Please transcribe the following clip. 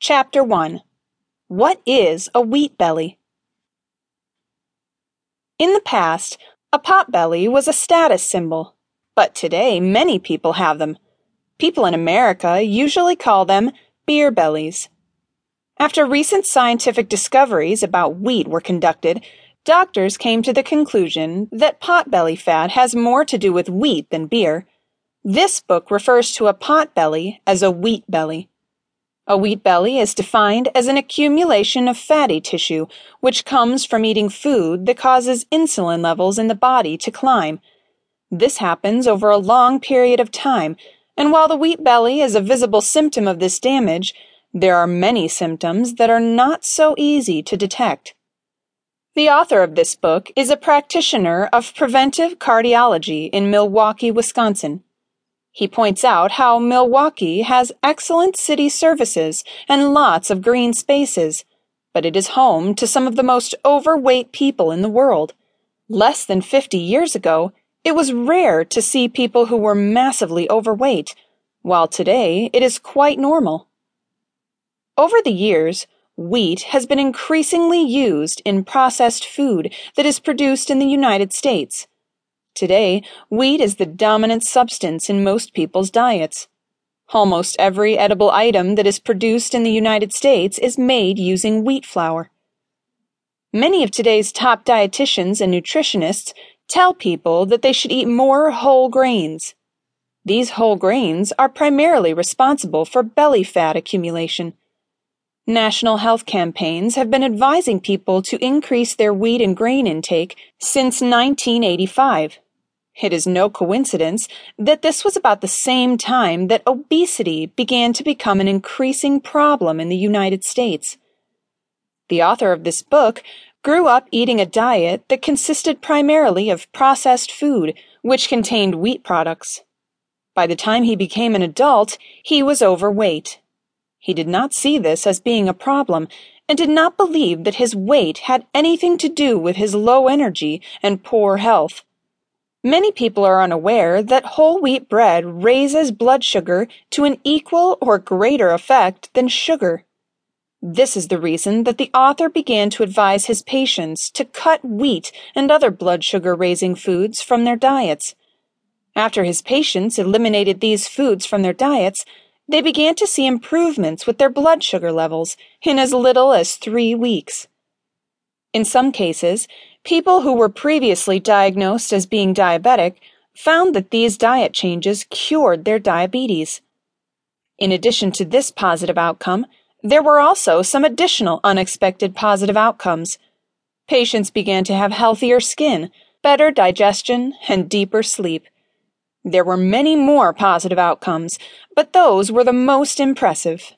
Chapter 1 What is a Wheat Belly? In the past, a potbelly was a status symbol, but today many people have them. People in America usually call them beer bellies. After recent scientific discoveries about wheat were conducted, doctors came to the conclusion that potbelly fat has more to do with wheat than beer. This book refers to a potbelly as a wheat belly. A wheat belly is defined as an accumulation of fatty tissue which comes from eating food that causes insulin levels in the body to climb. This happens over a long period of time, and while the wheat belly is a visible symptom of this damage, there are many symptoms that are not so easy to detect. The author of this book is a practitioner of preventive cardiology in Milwaukee, Wisconsin. He points out how Milwaukee has excellent city services and lots of green spaces, but it is home to some of the most overweight people in the world. Less than 50 years ago, it was rare to see people who were massively overweight, while today it is quite normal. Over the years, wheat has been increasingly used in processed food that is produced in the United States. Today, wheat is the dominant substance in most people's diets. Almost every edible item that is produced in the United States is made using wheat flour. Many of today's top dietitians and nutritionists tell people that they should eat more whole grains. These whole grains are primarily responsible for belly fat accumulation. National health campaigns have been advising people to increase their wheat and grain intake since 1985. It is no coincidence that this was about the same time that obesity began to become an increasing problem in the United States. The author of this book grew up eating a diet that consisted primarily of processed food, which contained wheat products. By the time he became an adult, he was overweight. He did not see this as being a problem and did not believe that his weight had anything to do with his low energy and poor health. Many people are unaware that whole wheat bread raises blood sugar to an equal or greater effect than sugar. This is the reason that the author began to advise his patients to cut wheat and other blood sugar raising foods from their diets. After his patients eliminated these foods from their diets, they began to see improvements with their blood sugar levels in as little as three weeks. In some cases, People who were previously diagnosed as being diabetic found that these diet changes cured their diabetes. In addition to this positive outcome, there were also some additional unexpected positive outcomes. Patients began to have healthier skin, better digestion, and deeper sleep. There were many more positive outcomes, but those were the most impressive.